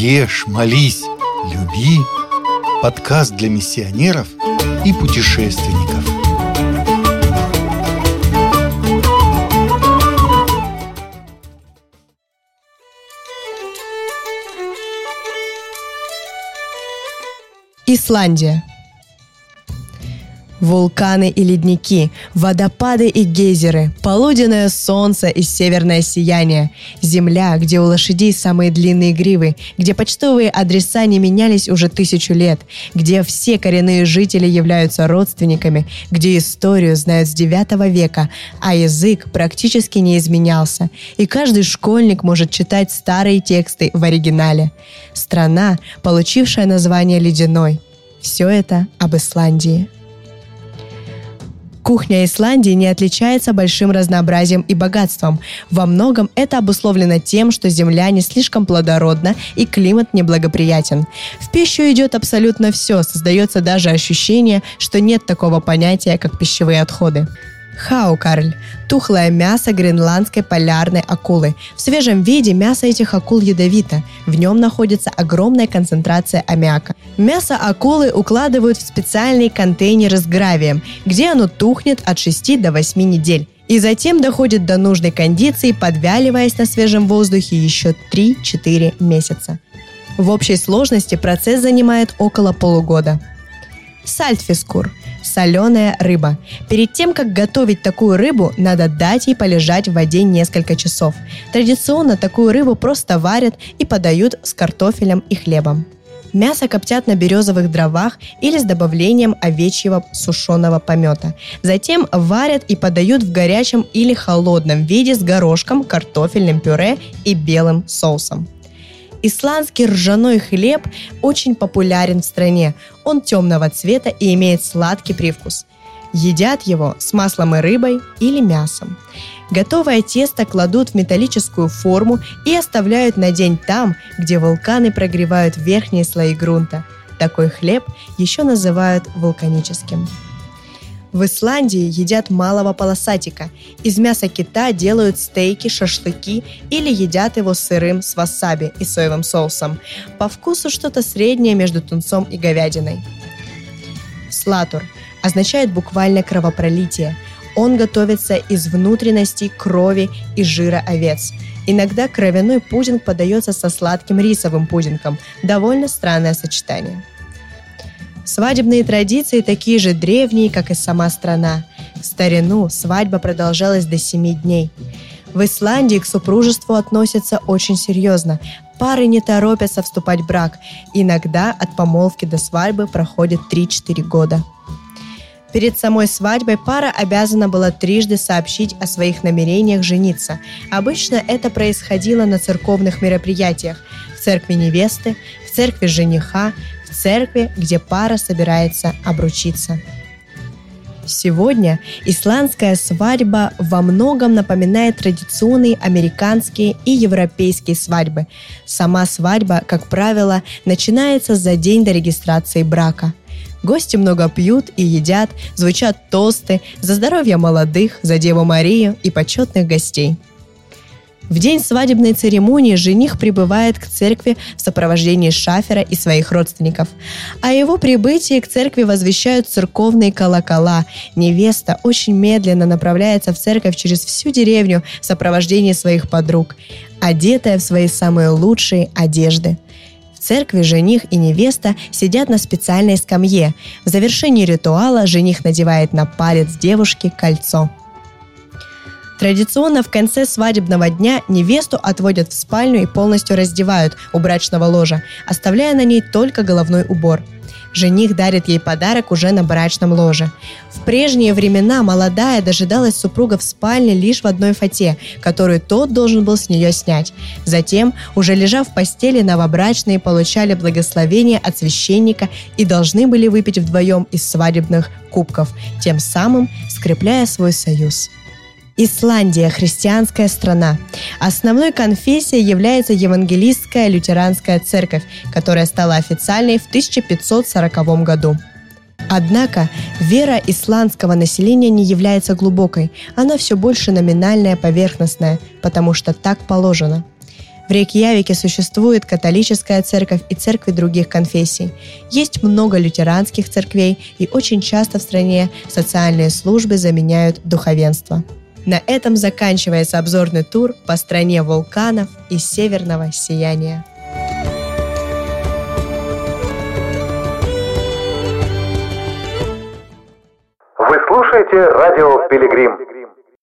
Ешь, молись, люби. Подкаст для миссионеров и путешественников. Исландия – Вулканы и ледники, водопады и гейзеры, полуденное солнце и северное сияние, земля, где у лошадей самые длинные гривы, где почтовые адреса не менялись уже тысячу лет, где все коренные жители являются родственниками, где историю знают с 9 века, а язык практически не изменялся, и каждый школьник может читать старые тексты в оригинале. Страна, получившая название «Ледяной». Все это об Исландии. Кухня Исландии не отличается большим разнообразием и богатством. Во многом это обусловлено тем, что земля не слишком плодородна и климат неблагоприятен. В пищу идет абсолютно все, создается даже ощущение, что нет такого понятия, как пищевые отходы. Хаукарль – тухлое мясо гренландской полярной акулы. В свежем виде мясо этих акул ядовито. В нем находится огромная концентрация аммиака. Мясо акулы укладывают в специальные контейнеры с гравием, где оно тухнет от 6 до 8 недель и затем доходит до нужной кондиции, подвяливаясь на свежем воздухе еще 3-4 месяца. В общей сложности процесс занимает около полугода. Сальтфискур – соленая рыба. Перед тем, как готовить такую рыбу, надо дать ей полежать в воде несколько часов. Традиционно такую рыбу просто варят и подают с картофелем и хлебом. Мясо коптят на березовых дровах или с добавлением овечьего сушеного помета. Затем варят и подают в горячем или холодном виде с горошком, картофельным пюре и белым соусом. Исландский ржаной хлеб очень популярен в стране. Он темного цвета и имеет сладкий привкус. Едят его с маслом и рыбой или мясом. Готовое тесто кладут в металлическую форму и оставляют на день там, где вулканы прогревают верхние слои грунта. Такой хлеб еще называют вулканическим. В Исландии едят малого полосатика. Из мяса кита делают стейки, шашлыки или едят его сырым с васаби и соевым соусом. По вкусу что-то среднее между тунцом и говядиной. Слатур означает буквально кровопролитие. Он готовится из внутренностей, крови и жира овец. Иногда кровяной пудинг подается со сладким рисовым пудингом. Довольно странное сочетание. Свадебные традиции такие же древние, как и сама страна. В старину свадьба продолжалась до семи дней. В Исландии к супружеству относятся очень серьезно. Пары не торопятся вступать в брак. Иногда от помолвки до свадьбы проходит 3-4 года. Перед самой свадьбой пара обязана была трижды сообщить о своих намерениях жениться. Обычно это происходило на церковных мероприятиях в церкви невесты, в церкви жениха, в церкви, где пара собирается обручиться. Сегодня исландская свадьба во многом напоминает традиционные американские и европейские свадьбы. Сама свадьба, как правило, начинается за день до регистрации брака. Гости много пьют и едят, звучат тосты за здоровье молодых, за Деву Марию и почетных гостей – в день свадебной церемонии жених прибывает к церкви в сопровождении шафера и своих родственников. О его прибытии к церкви возвещают церковные колокола. Невеста очень медленно направляется в церковь через всю деревню в сопровождении своих подруг, одетая в свои самые лучшие одежды. В церкви жених и невеста сидят на специальной скамье. В завершении ритуала жених надевает на палец девушки кольцо – Традиционно в конце свадебного дня невесту отводят в спальню и полностью раздевают у брачного ложа, оставляя на ней только головной убор. Жених дарит ей подарок уже на брачном ложе. В прежние времена молодая дожидалась супруга в спальне лишь в одной фате, которую тот должен был с нее снять. Затем, уже лежав в постели, новобрачные получали благословение от священника и должны были выпить вдвоем из свадебных кубков, тем самым скрепляя свой союз. Исландия – христианская страна. Основной конфессией является Евангелистская лютеранская церковь, которая стала официальной в 1540 году. Однако вера исландского населения не является глубокой, она все больше номинальная, поверхностная, потому что так положено. В Рейкьявике существует католическая церковь и церкви других конфессий. Есть много лютеранских церквей, и очень часто в стране социальные службы заменяют духовенство. На этом заканчивается обзорный тур по стране вулканов и северного сияния. Вы слушаете радио «Пилигрим».